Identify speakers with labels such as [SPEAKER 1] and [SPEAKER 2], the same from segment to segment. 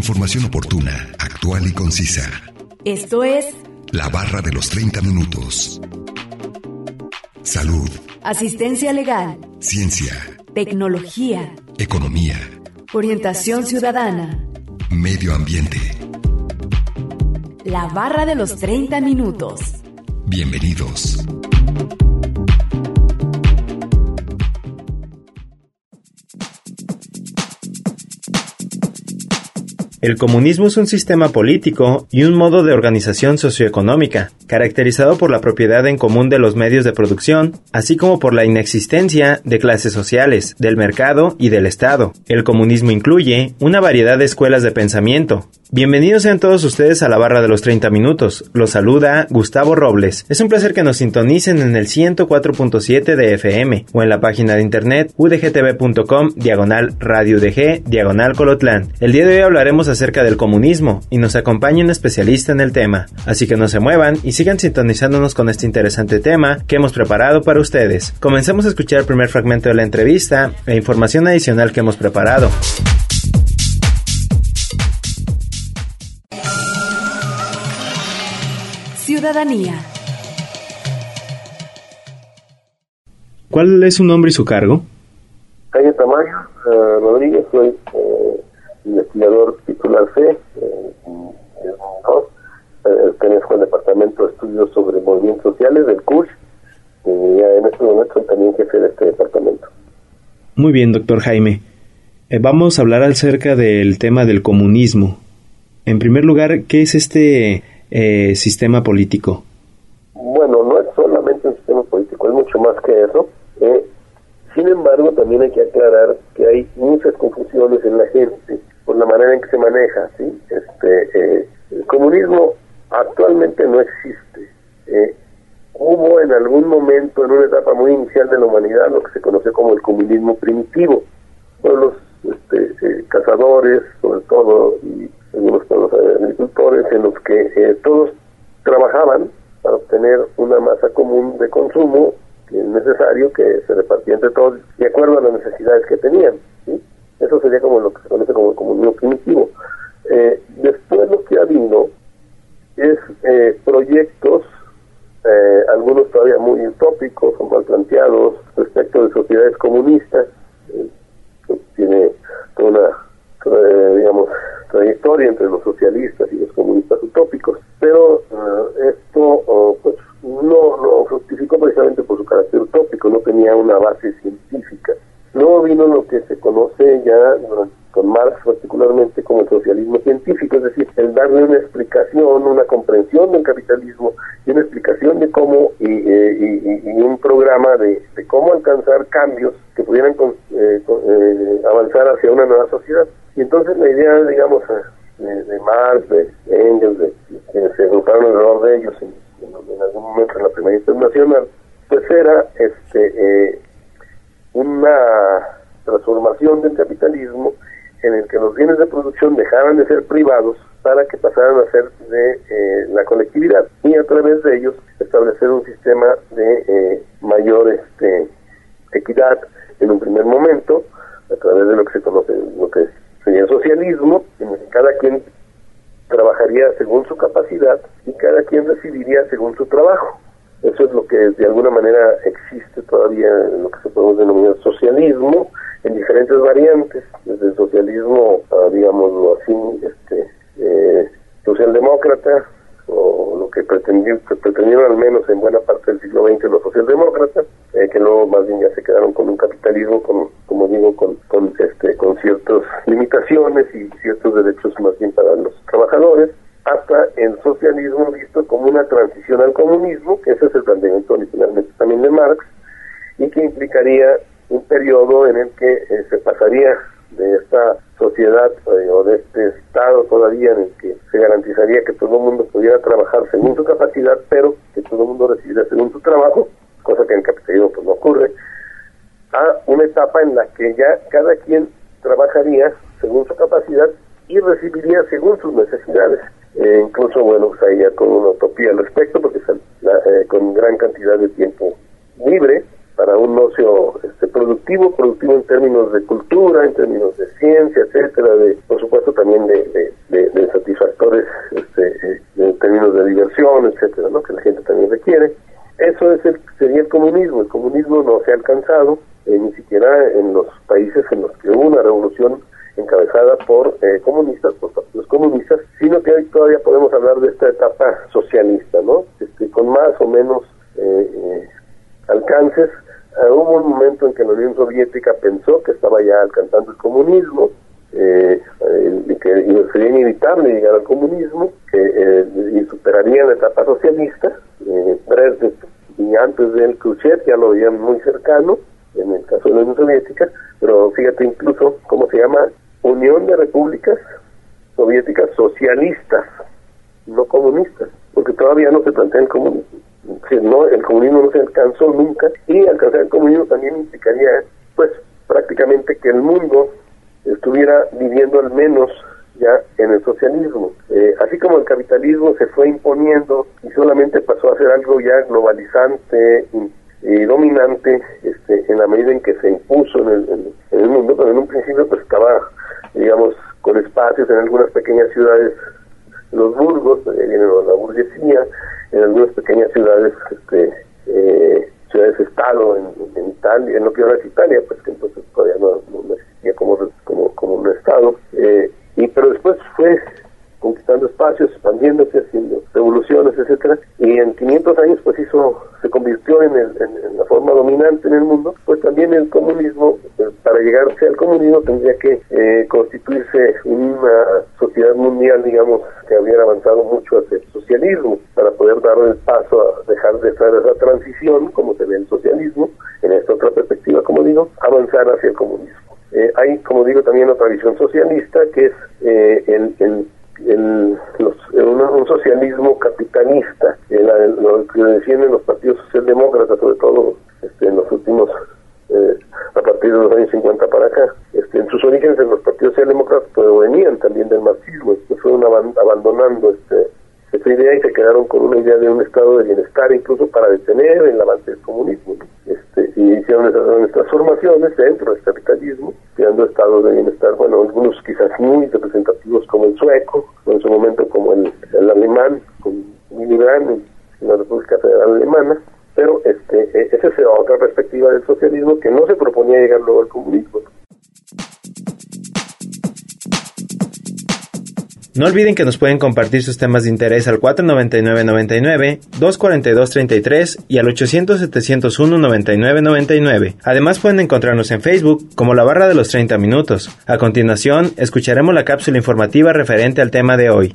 [SPEAKER 1] Información oportuna, actual y concisa.
[SPEAKER 2] Esto es
[SPEAKER 1] La barra de los 30 minutos. Salud,
[SPEAKER 2] asistencia legal,
[SPEAKER 1] ciencia,
[SPEAKER 2] tecnología,
[SPEAKER 1] economía,
[SPEAKER 2] orientación ciudadana.
[SPEAKER 1] medio ambiente.
[SPEAKER 2] La barra de los 30 minutos.
[SPEAKER 1] Bienvenidos.
[SPEAKER 3] El comunismo es un sistema político y un modo de organización socioeconómica, caracterizado por la propiedad en común de los medios de producción, así como por la inexistencia de clases sociales, del mercado y del Estado. El comunismo incluye una variedad de escuelas de pensamiento. Bienvenidos sean todos ustedes a la barra de los 30 minutos. Los saluda Gustavo Robles. Es un placer que nos sintonicen en el 104.7 de FM o en la página de internet udgtv.com diagonal radio UDG diagonal colotlán. El día de hoy hablaremos acerca del comunismo y nos acompaña un especialista en el tema. Así que no se muevan y sigan sintonizándonos con este interesante tema que hemos preparado para ustedes. Comencemos a escuchar el primer fragmento de la entrevista e información adicional que hemos preparado.
[SPEAKER 2] Ciudadanía.
[SPEAKER 3] ¿Cuál es su nombre y su cargo?
[SPEAKER 4] Calle Tamayo eh, Rodríguez, soy eh, investigador titular C, eh, dos, pertenezco al Departamento de Estudios sobre Movimientos Sociales del CUSH y en este momento también jefe de este departamento.
[SPEAKER 3] Muy bien, doctor Jaime. Eh, vamos a hablar acerca del tema del comunismo. En primer lugar, ¿qué es este eh, sistema político?
[SPEAKER 4] Bueno, no es solamente un sistema político, es mucho más que eso. Eh, sin embargo, también hay que aclarar que hay muchas confusiones en la gente por la manera en que se maneja. ¿sí? Este, eh, el comunismo actualmente no existe. Eh, hubo en algún momento, en una etapa muy inicial de la humanidad, lo que se conoce como el comunismo primitivo. Pueblos este, eh, cazadores, sobre todo, y algunos pueblos agricultores, en los que todos trabajaban para obtener una masa común de consumo que es necesario, que se repartía entre todos de acuerdo a las necesidades que tenían. Eso sería como lo que se conoce como el comunismo primitivo. Eh, después lo que ha habido es eh, proyectos, eh, algunos todavía muy utópicos o mal planteados respecto de sociedades comunistas, eh, que tiene toda una, eh, digamos, trayectoria entre los socialistas y los comunistas utópicos. Pero eh, esto oh, pues no, no fructificó precisamente por su carácter utópico, no tenía una base científica. Luego vino lo que se conoce ya durante con Marx particularmente como el socialismo científico, es decir, el darle una explicación, una comprensión del capitalismo y una explicación de cómo y, eh, y, y un programa de, de, cómo alcanzar cambios que pudieran con, eh, con, eh, avanzar hacia una nueva sociedad. Y entonces la idea, digamos, de, de Marx, de Engels, de, que se agruparon alrededor de ellos en, en, la Primera Internacional, pues era este una transformación del capitalismo en el que los bienes de producción dejaran de ser privados para que pasaran a ser de eh, la colectividad. Y a través de ellos establecer un sistema de eh, mayor este, equidad en un primer momento a través de lo que se conoce lo que sería el socialismo en el que cada quien trabajaría según su capacidad y cada quien recibiría según su trabajo eso es lo que de alguna manera existe todavía en lo que se puede denominar socialismo en diferentes variantes, desde el socialismo, a, digámoslo así, este, eh, socialdemócrata, o lo que pretendieron, que pretendieron al menos en buena parte del siglo XX los socialdemócratas, eh, que luego más bien ya se quedaron con un capitalismo, con, como digo, con, con, este, con ciertas limitaciones y ciertos derechos más bien para los trabajadores, hasta el socialismo visto como una transición al comunismo, que ese es el planteamiento originalmente también de Marx, y que implicaría un periodo en el que eh, se pasaría de esta sociedad eh, o de este estado todavía en el que se garantizaría que todo el mundo pudiera trabajar según su capacidad, pero que todo el mundo recibiera según su trabajo, cosa que en el capitalismo pues no ocurre, a una etapa en la que ya cada quien trabajaría según su capacidad y recibiría según sus necesidades. Eh, incluso, bueno, pues ahí ya con una utopía al respecto, porque la, eh, con gran cantidad de tiempo libre, para un ocio este, productivo, productivo en términos de cultura, en términos de ciencia, etcétera, de por supuesto también de, de, satisfactores este, en términos de diversión, etcétera, ¿no? que la gente también requiere. Eso es el, sería el comunismo. El comunismo no se ha alcanzado, eh, ni siquiera en los países en los que hubo una revolución encabezada por eh, comunistas, por partidos comunistas, sino que hoy todavía podemos hablar de esta etapa socialista, ¿no? Este, con más o menos eh, alcances. hubo un momento en que la Unión Soviética pensó que estaba ya alcanzando el comunismo, eh, y que sería inevitable llegar al comunismo, que y superaría la etapa socialista, eh, y antes del Khrushchev ya lo veían muy cercano, en el caso de la Unión Soviética, pero fíjate incluso cómo se llama Unión de Repúblicas Soviéticas Socialistas, no comunistas, porque todavía no se plantea el comunismo. No, el comunismo no se alcanzó nunca y alcanzar el comunismo también implicaría pues prácticamente que el mundo estuviera viviendo al menos ya en el socialismo. Eh, así como el capitalismo se fue imponiendo y solamente pasó a ser algo ya globalizante y dominante este, en la medida en que se impuso en el, en el mundo, pero en un principio pues estaba, digamos, con espacios en algunas pequeñas ciudades, los burgos, en la burguesía, en algunas pequeñas ciudades, este, eh, ciudades-estado en, Italia, en lo que ahora es Italia, pues que entonces todavía no, no existía como, como, como un estado. Eh, y pero después fue conquistando espacios, expandiéndose, haciendo revoluciones, etcétera, y en 500 años pues hizo, se convirtió en, en, la forma dominante en el mundo, pues también el comunismo, eh, para llegarse al comunismo tendría que eh, constituirse una sociedad mundial, digamos, que hubiera avanzado mucho hacia el socialismo, para poder dar el paso a dejar de estar esa transición, como se ve el socialismo, en esta otra perspectiva, como digo, avanzar hacia el comunismo. Eh, hay, como digo, también otra visión socialista, que es eh, el, el, el los, un, socialismo capitalista, lo que defienden los partidos socialdemócratas, sobre todo este, en los últimos, eh, a partir de los años 50 para acá. Este, en sus orígenes en los partidos socialdemócratas pero venían también del marxismo, este, fueron abandonando este esa idea y se quedaron con una idea de un estado de bienestar incluso para detener el avance del comunismo. Este, y hicieron esas, transformaciones dentro del capitalismo, creando estados de bienestar, bueno, algunos quizás muy representativos como el sueco, o en su momento como el, el alemán, en la República Alemana, pero este, e, esa es otra perspectiva del socialismo que no se proponía llegar luego al comunismo.
[SPEAKER 3] No olviden que nos pueden compartir sus temas de interés al 499-99, 242-33 y al 800-701-9999. Además pueden encontrarnos en Facebook como la barra de los 30 minutos. A continuación, escucharemos la cápsula informativa referente al tema de hoy.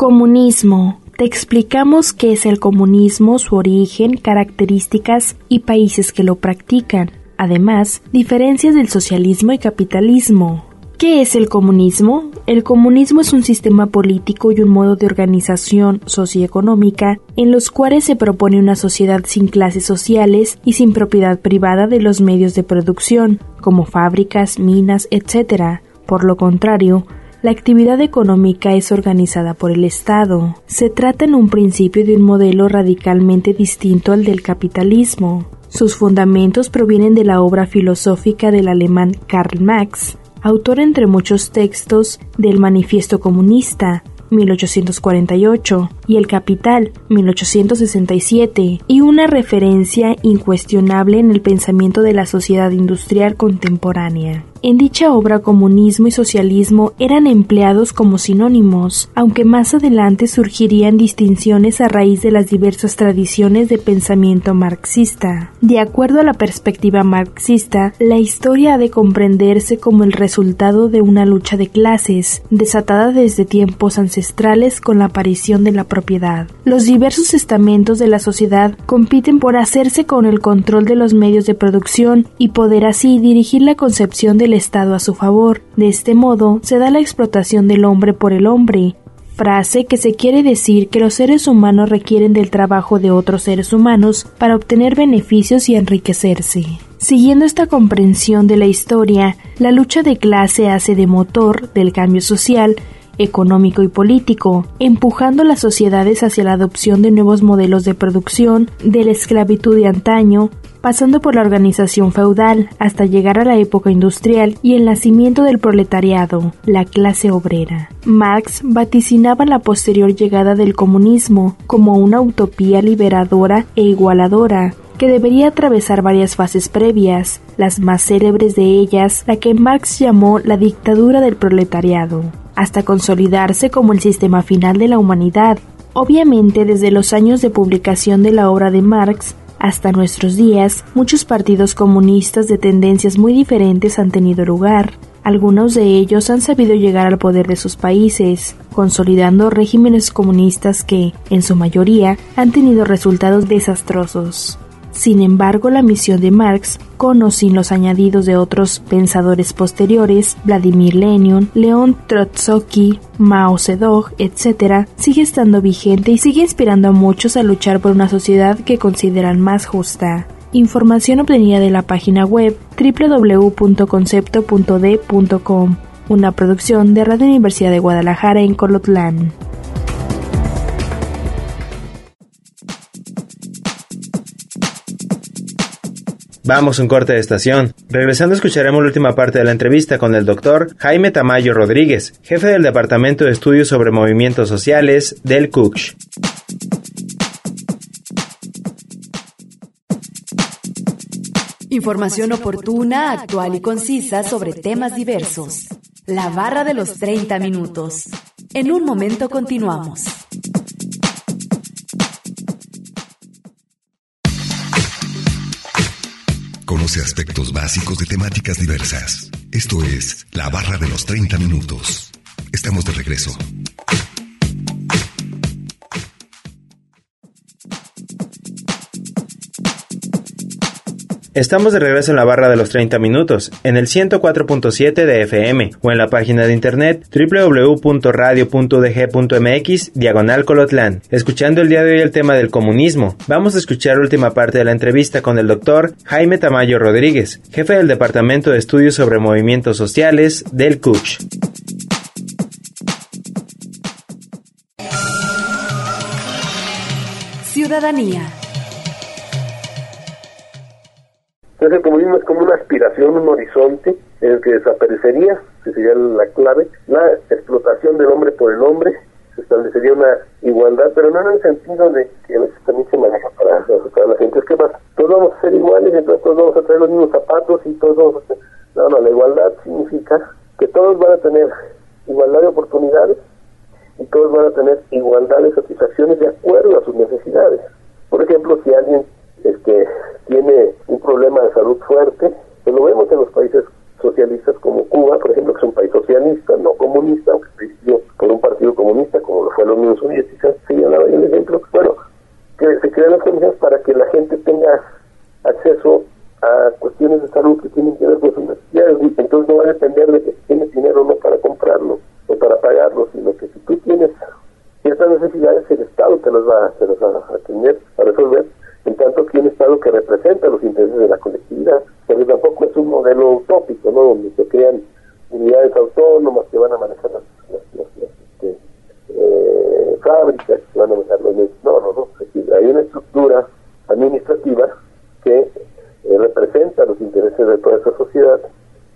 [SPEAKER 2] Comunismo. Te explicamos qué es el comunismo, su origen, características y países que lo practican. Además, diferencias del socialismo y capitalismo. ¿Qué es el comunismo? El comunismo es un sistema político y un modo de organización socioeconómica en los cuales se propone una sociedad sin clases sociales y sin propiedad privada de los medios de producción, como fábricas, minas, etc. Por lo contrario, la actividad económica es organizada por el Estado. Se trata en un principio de un modelo radicalmente distinto al del capitalismo. Sus fundamentos provienen de la obra filosófica del alemán Karl Marx, autor entre muchos textos del Manifiesto Comunista, 1848, y El Capital, 1867, y una referencia incuestionable en el pensamiento de la sociedad industrial contemporánea. En dicha obra comunismo y socialismo eran empleados como sinónimos, aunque más adelante surgirían distinciones a raíz de las diversas tradiciones de pensamiento marxista. De acuerdo a la perspectiva marxista, la historia ha de comprenderse como el resultado de una lucha de clases, desatada desde tiempos ancestrales con la aparición de la propiedad. Los diversos estamentos de la sociedad compiten por hacerse con el control de los medios de producción y poder así dirigir la concepción de Estado a su favor. De este modo se da la explotación del hombre por el hombre, frase que se quiere decir que los seres humanos requieren del trabajo de otros seres humanos para obtener beneficios y enriquecerse. Siguiendo esta comprensión de la historia, la lucha de clase hace de motor del cambio social, económico y político, empujando las sociedades hacia la adopción de nuevos modelos de producción, de la esclavitud de antaño, pasando por la organización feudal hasta llegar a la época industrial y el nacimiento del proletariado, la clase obrera. Marx vaticinaba la posterior llegada del comunismo como una utopía liberadora e igualadora que debería atravesar varias fases previas, las más célebres de ellas la que Marx llamó la dictadura del proletariado, hasta consolidarse como el sistema final de la humanidad. Obviamente, desde los años de publicación de la obra de Marx hasta nuestros días, muchos partidos comunistas de tendencias muy diferentes han tenido lugar. Algunos de ellos han sabido llegar al poder de sus países, consolidando regímenes comunistas que, en su mayoría, han tenido resultados desastrosos. Sin embargo, la misión de Marx, con o sin los añadidos de otros pensadores posteriores, Vladimir Lenin, León Trotsky, Mao Zedong, etc., sigue estando vigente y sigue inspirando a muchos a luchar por una sociedad que consideran más justa. Información obtenida de la página web www.concepto.d.com, una producción de Radio Universidad de Guadalajara en Colotlán.
[SPEAKER 3] Vamos un corte de estación. Regresando escucharemos la última parte de la entrevista con el doctor Jaime Tamayo Rodríguez, jefe del Departamento de Estudios sobre Movimientos Sociales del CUCH.
[SPEAKER 5] Información oportuna, actual y concisa sobre temas diversos. La barra de los 30 minutos. En un momento continuamos.
[SPEAKER 1] Conoce aspectos básicos de temáticas diversas. Esto es La Barra de los 30 Minutos. Estamos de regreso.
[SPEAKER 3] Estamos de regreso en la barra de los 30 minutos, en el 104.7 de FM o en la página de internet www.radio.dg.mx diagonal colotlán. Escuchando el día de hoy el tema del comunismo, vamos a escuchar la última parte de la entrevista con el doctor Jaime Tamayo Rodríguez, jefe del Departamento de Estudios sobre Movimientos Sociales del CUCH.
[SPEAKER 5] Ciudadanía.
[SPEAKER 4] Entonces el comunismo es como una aspiración, un horizonte en el que desaparecería, que sería la clave, la explotación del hombre por el hombre, se establecería una igualdad, pero no en el sentido de que a veces también se maneja para, para la gente, es que más, todos vamos a ser iguales, entonces todos vamos a traer los mismos zapatos y todos vamos a ser... No, no, la igualdad significa que todos van a tener igualdad de oportunidades y todos van a tener igualdad de satisfacciones de acuerdo a sus necesidades. Por ejemplo, si alguien este, tiene un problema de salud fuerte, que lo vemos en los países socialistas como Cuba, por ejemplo, que es un país socialista, no comunista, aunque presidió por un partido comunista como lo fue la Unión Soviética, señalaba ahí el ejemplo, bueno, que se crean las condiciones para que la gente tenga acceso a cuestiones de salud que tienen que ver con sus necesidades, entonces no va a depender de que tienes dinero o no para comprarlo o para pagarlo, sino que si tú tienes ciertas necesidades, el Estado te las va, te las va a atender, a resolver, en tanto que un Estado que representa los intereses de la colectividad, pero tampoco es un modelo utópico, ¿no? Donde se crean unidades autónomas que van a manejar las, este, eh, fábricas, que van a manejar los medios. No, no, no. Es decir, hay una estructura administrativa que eh, representa los intereses de toda esa sociedad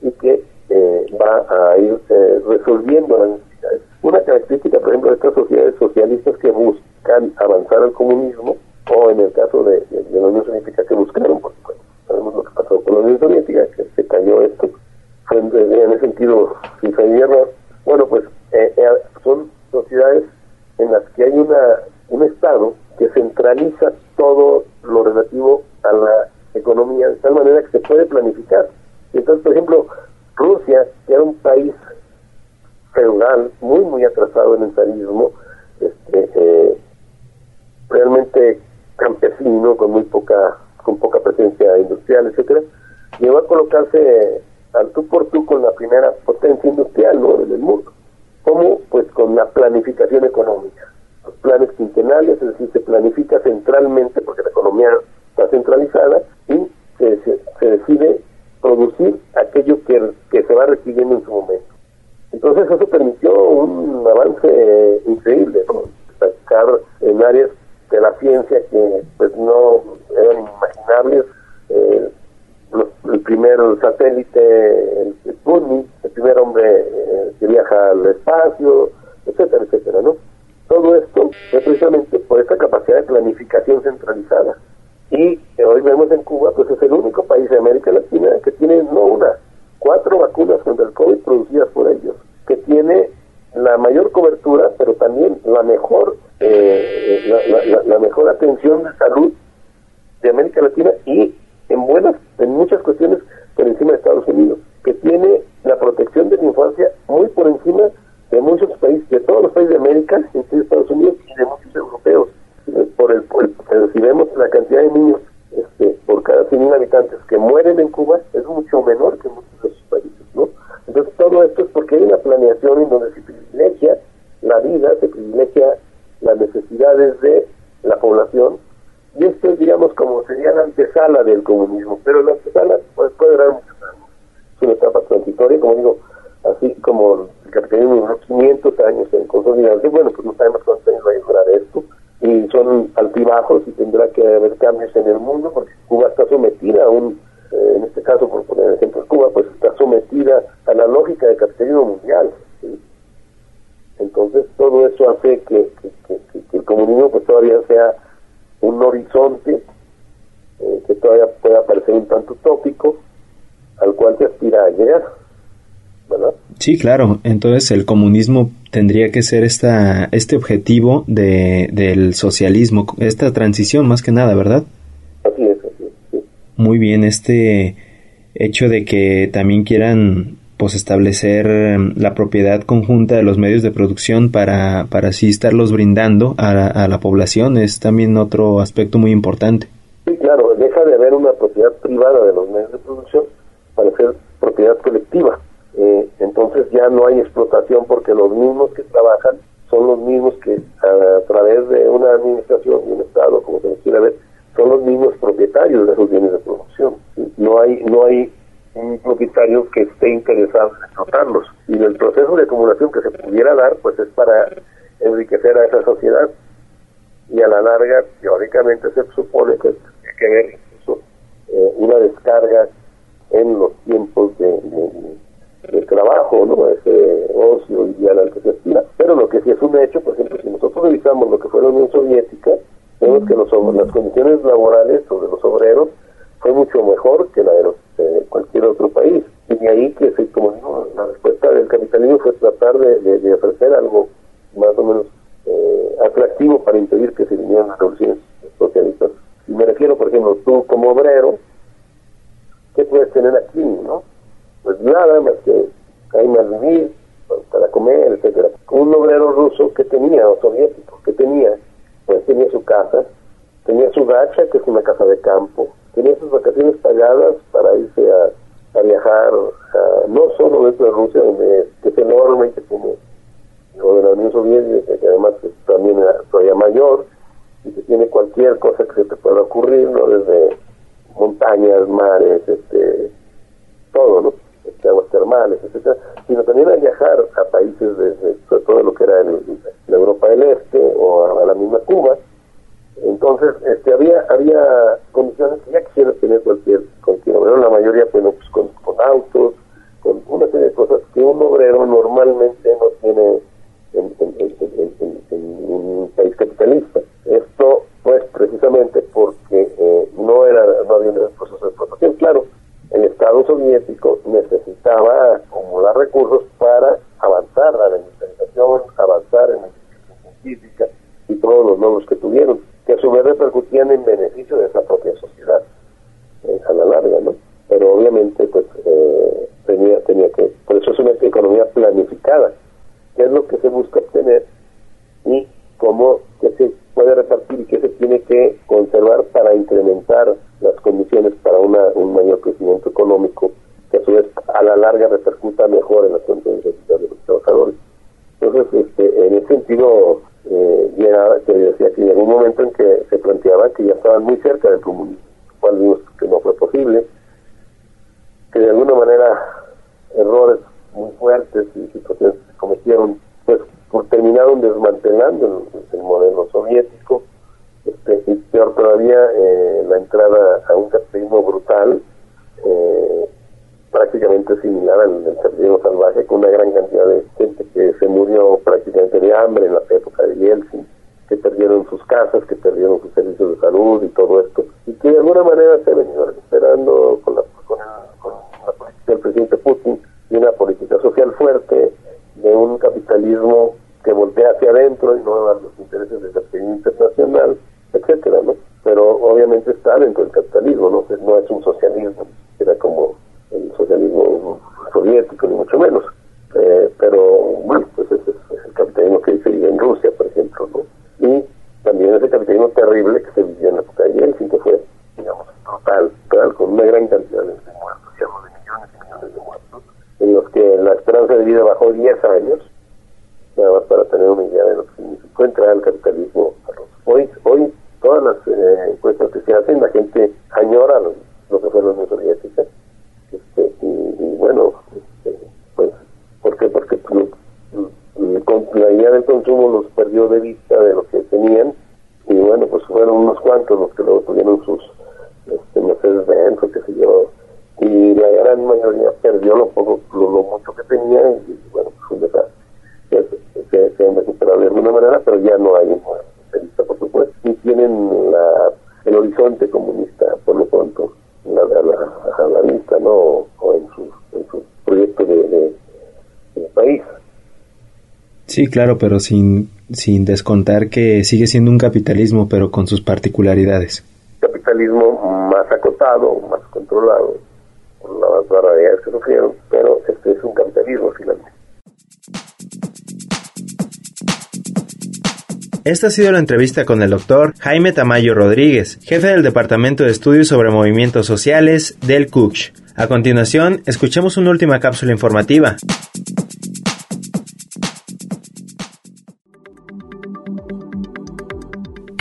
[SPEAKER 4] y que eh, va a ir resolviendo las necesidades. Una característica, por ejemplo, de estas sociedades socialistas que buscan avanzar al comunismo o en el caso de, de, la Unión Soviética que buscaron, porque sabemos lo que pasó con la Unión Soviética, que se cayó esto, fue en, en ese sentido sin error. Bueno, pues eh, eh, son sociedades en las que hay una un Estado que centraliza todo lo relativo a la economía de tal manera que se puede planificar. Entonces, por ejemplo, Rusia, que era un país feudal, muy, muy atrasado en el zarismo, este, eh, realmente campesino, con muy poca, con poca presencia industrial, etcétera, llegó a colocarse al tú por tú con la primera potencia industrial ¿no? en el mundo. ¿Cómo? Pues con la planificación económica. Los planes quinquenales, es decir, se planifica centralmente porque la economía está centralizada y se, se, decide producir aquello que, que se va requiriendo en su momento. Entonces eso permitió un avance increíble, ¿no? sacar en áreas de la ciencia que pues no eran imaginables, primer satélite, el Sputnik, el primer hombre eh, que viaja al espacio, etcétera, etcétera, ¿no? Todo esto es precisamente por esta capacidad de planificación centralizada. Y hoy vemos en Cuba, pues es el único país de América Latina que tiene no una, cuatro vacunas contra el COVID producidas por ellos, que tiene la mayor cobertura, pero también la mejor, eh, la, la, mejor atención de salud de América Latina y en buenas, en muchas cuestiones por encima de Estados Unidos, que tiene la protección de la infancia muy por encima de muchos países, de todos los países de América, incluidos Estados Unidos y de muchos europeos. Por el, por si vemos la cantidad de niños este, por cada 100.000 habitantes que mueren en Cuba, es mucho menor que muchos de esos países, ¿no? Entonces todo esto es porque hay una planeación en donde se privilegia la vida, se privilegia las necesidades de la población y esto es, digamos, como sería la antesala del comunismo, pero la antesala pues, puede durar muchos años. Es una etapa transitoria, como digo, así como el capitalismo duró 500 años en consolidarse, bueno, pues no sabemos cuántos años va a durar esto, y son altibajos y tendrá que haber cambios en el mundo, porque Cuba está sometida a un, eh, en este caso, por poner ejemplo, Cuba pues está sometida a la lógica del capitalismo mundial. Entonces todo eso hace que, el comunismo pues todavía sea un horizonte eh, que todavía pueda parecer un tanto utópico al cual se aspira a llegar. ¿verdad?
[SPEAKER 3] Sí, claro. Entonces el comunismo tendría que ser esta, este objetivo de, del socialismo, esta transición más que nada, ¿verdad?
[SPEAKER 4] Así es, así es.
[SPEAKER 3] Muy bien, este hecho de que también quieran pues establecer em, la propiedad conjunta de los medios de producción para, para así estarlos brindando a, a la población es también otro aspecto muy importante.
[SPEAKER 4] Sí, claro, deja de haber una propiedad privada de los medios de producción para ser propiedad colectiva. Eh, entonces ya no hay explotación porque los mismos que trabajan son los mismos que a, través de una administración un Estado, como se quiera ver, son los mismos propietarios de esos bienes de producción. No hay, no hay un propietario que esté interesado en explotarlos. Y el proceso de acumulación que se pudiera dar, pues es para enriquecer a esa sociedad. Y a la larga, teóricamente, se supone que tiene que incluso eh, una descarga en los tiempos de trabajo, ¿no? ese ocio ideal al que se. Pero lo que sí es un hecho, por ejemplo, si nosotros revisamos lo que fue la Unión Soviética, vemos que los, las condiciones laborales sobre los obreros fue mucho mejor que la de, los, cualquier otro país. Y de ahí que, como digo, la respuesta del capitalismo fue tratar de, ofrecer algo más o menos eh, atractivo para impedir que se vinieran las revoluciones socialistas. Y me refiero, por ejemplo, tú como obrero, ¿qué puedes tener aquí, no? pues nada más que hay más vivir, para comer, etcétera. Un obrero ruso que tenía, o soviético, que tenía, pues tenía su casa, tenía su gacha, que es una casa de campo, tenía sus vacaciones pagadas para irse a, a viajar, no solo dentro de Rusia, donde es enormemente como o de la Unión Soviética, que además también era todavía mayor, y que tiene cualquier cosa que se te pueda ocurrir, ¿no? Desde montañas, mares, este, todo, ¿no? Este, aguas termales, etcétera, sino también a viajar a países, de, sobre todo lo que era la Europa del Este o a, la misma Cuba. Entonces, este, había había condiciones que ya quisiera tener cualquier, cualquier obrero, la mayoría bueno, pues, con, con autos, con una serie de cosas que un obrero normalmente no tiene en, un país capitalista. Esto, pues, precisamente porque eh, no era no había un proceso de explotación. Claro, el Estado soviético necesitaba acumular recursos para avanzar a la industrialización, avanzar en la investigación científica y todos los logros que tuvieron, que a su vez repercutían en beneficio de esa propia sociedad eh, a la larga, ¿no? Pero obviamente, pues, eh, tenía, tenía que, por eso es una economía planificada, que es lo que se busca obtener y cómo que se puede repartir y qué se tiene que conservar para incrementar las condiciones para una, un mayor crecimiento económico que a su vez a la larga repercuta mejor en las condiciones de los trabajadores. Entonces, este, en ese sentido, eh, ya que decía que llegó un momento en que se planteaba que ya estaban muy cerca del comunismo, cual vimos que no fue posible, que de alguna manera errores muy fuertes y situaciones que se cometieron, pues terminaron desmantelando el modelo soviético este, y peor todavía, eh, la entrada a un capitalismo brutal, eh, básicamente similar al del capitalismo salvaje, con una gran cantidad de gente que se murió prácticamente de hambre en la época de Yeltsin, que perdieron sus casas, que perdieron sus servicios de salud y todo esto, y que de alguna manera se ha venido recuperando con la, con, la política del presidente Putin y una política social fuerte de un capitalismo que voltea hacia adentro y no a los intereses del capitalismo internacional, etcétera, ¿no? Pero obviamente está dentro del capitalismo, no, no es un socialismo, era como el socialismo soviético, ni mucho menos. Eh, pero bueno, pues ese es el capitalismo que se vive en Rusia, por ejemplo, ¿no? Y también ese capitalismo terrible que
[SPEAKER 3] Sí, claro, pero sin, sin descontar que sigue siendo un capitalismo, pero con sus particularidades.
[SPEAKER 4] Capitalismo más acotado, más controlado, por las barbaridades que sufrieron, pero este es un capitalismo finalmente.
[SPEAKER 3] Esta ha sido la entrevista con el doctor Jaime Tamayo Rodríguez, jefe del Departamento de Estudios sobre Movimientos Sociales del CUCH. A continuación, escuchemos una última cápsula informativa.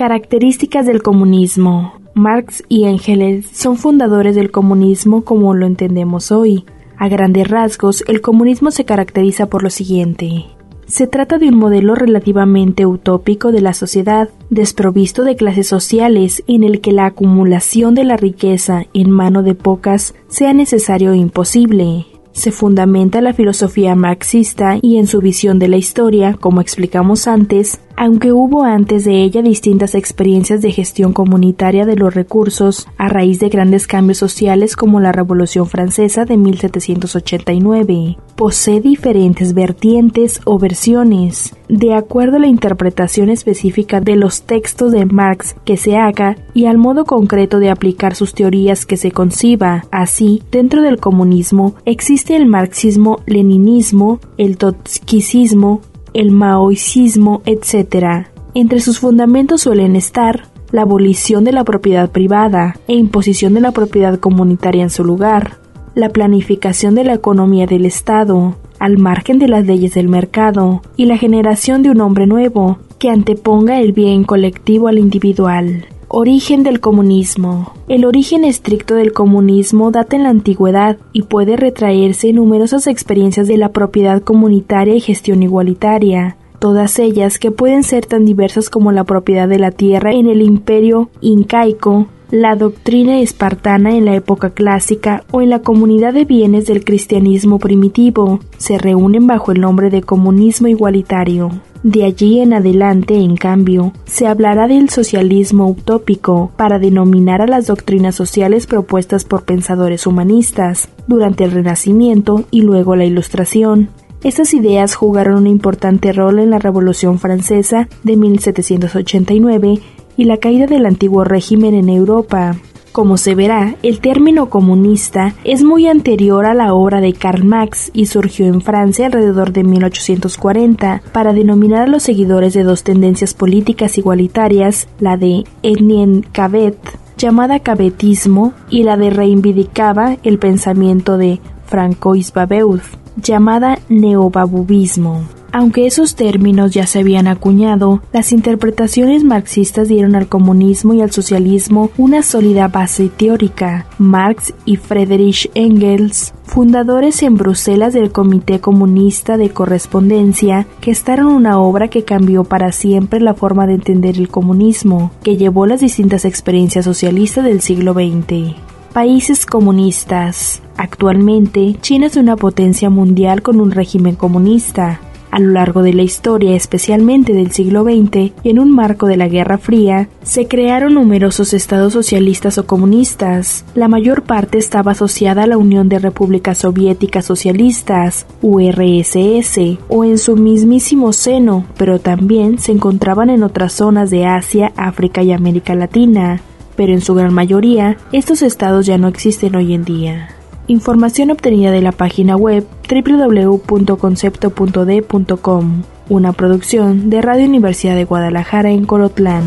[SPEAKER 2] Características del comunismo. Marx y Engels son fundadores del comunismo como lo entendemos hoy. A grandes rasgos, el comunismo se caracteriza por lo siguiente. Se trata de un modelo relativamente utópico de la sociedad, desprovisto de clases sociales, en el que la acumulación de la riqueza en mano de pocas sea necesario e imposible se fundamenta la filosofía marxista y en su visión de la historia, como explicamos antes, aunque hubo antes de ella distintas experiencias de gestión comunitaria de los recursos a raíz de grandes cambios sociales como la Revolución Francesa de 1789, posee diferentes vertientes o versiones, de acuerdo a la interpretación específica de los textos de Marx que se haga y al modo concreto de aplicar sus teorías que se conciba. Así, dentro del comunismo existe el marxismo-leninismo, el trotskismo, el maoicismo, etc. Entre sus fundamentos suelen estar la abolición de la propiedad privada e imposición de la propiedad comunitaria en su lugar, la planificación de la economía del Estado, al margen de las leyes del mercado, y la generación de un hombre nuevo, que anteponga el bien colectivo al individual. Origen del comunismo. El origen estricto del comunismo data en la antigüedad y puede retraerse en numerosas experiencias de la propiedad comunitaria y gestión igualitaria, todas ellas que pueden ser tan diversas como la propiedad de la tierra en el imperio incaico, la doctrina espartana en la época clásica o en la comunidad de bienes del cristianismo primitivo, se reúnen bajo el nombre de comunismo igualitario. De allí en adelante, en cambio, se hablará del socialismo utópico para denominar a las doctrinas sociales propuestas por pensadores humanistas durante el Renacimiento y luego la Ilustración. Estas ideas jugaron un importante rol en la Revolución Francesa de 1789 y la caída del antiguo régimen en Europa. Como se verá, el término comunista es muy anterior a la obra de Karl Marx y surgió en Francia alrededor de 1840 para denominar a los seguidores de dos tendencias políticas igualitarias, la de Etienne Cabet, llamada cabetismo, y la de reivindicaba el pensamiento de Francois Babeuf, llamada neobabubismo. Aunque esos términos ya se habían acuñado, las interpretaciones marxistas dieron al comunismo y al socialismo una sólida base teórica. Marx y Friedrich Engels, fundadores en Bruselas del Comité Comunista de Correspondencia, gestaron una obra que cambió para siempre la forma de entender el comunismo, que llevó las distintas experiencias socialistas del siglo XX. Países comunistas. Actualmente, China es una potencia mundial con un régimen comunista. A lo largo de la historia, especialmente del siglo XX, y en un marco de la Guerra Fría, se crearon numerosos estados socialistas o comunistas. La mayor parte estaba asociada a la Unión de Repúblicas Soviéticas Socialistas, URSS, o en su mismísimo seno, pero también se encontraban en otras zonas de Asia, África y América Latina. Pero en su gran mayoría, estos estados ya no existen hoy en día. Información obtenida de la página web www.concepto.d.com, una producción de Radio Universidad de Guadalajara en Colotlán.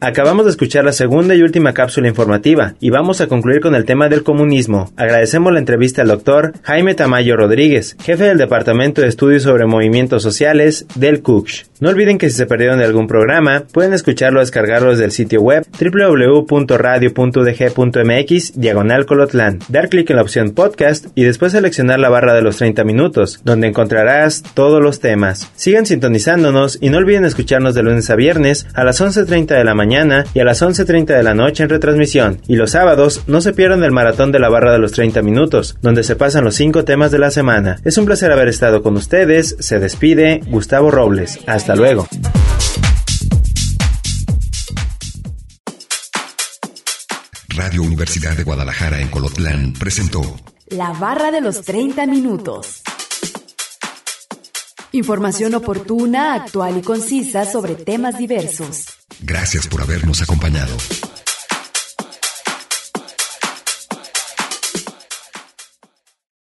[SPEAKER 3] Acabamos de escuchar la segunda y última cápsula informativa y vamos a concluir con el tema del comunismo. Agradecemos la entrevista al doctor Jaime Tamayo Rodríguez, jefe del Departamento de Estudios sobre Movimientos Sociales del CUCH. No olviden que si se perdieron de algún programa, pueden escucharlo o descargarlo desde el sitio web www.radio.dg.mx diagonal colotlán. Dar clic en la opción podcast y después seleccionar la barra de los 30 minutos, donde encontrarás todos los temas. Sigan sintonizándonos y no olviden escucharnos de lunes a viernes a las 11.30 de la mañana y a las 11.30 de la noche en retransmisión. Y los sábados no se pierdan el maratón de la barra de los 30 minutos, donde se pasan los 5 temas de la semana. Es un placer haber estado con ustedes. Se despide Gustavo Robles. Hasta luego.
[SPEAKER 1] Radio Universidad de Guadalajara en Colotlán presentó
[SPEAKER 5] La barra de los 30 minutos. Información oportuna, actual y concisa sobre temas diversos.
[SPEAKER 1] Gracias por habernos acompañado.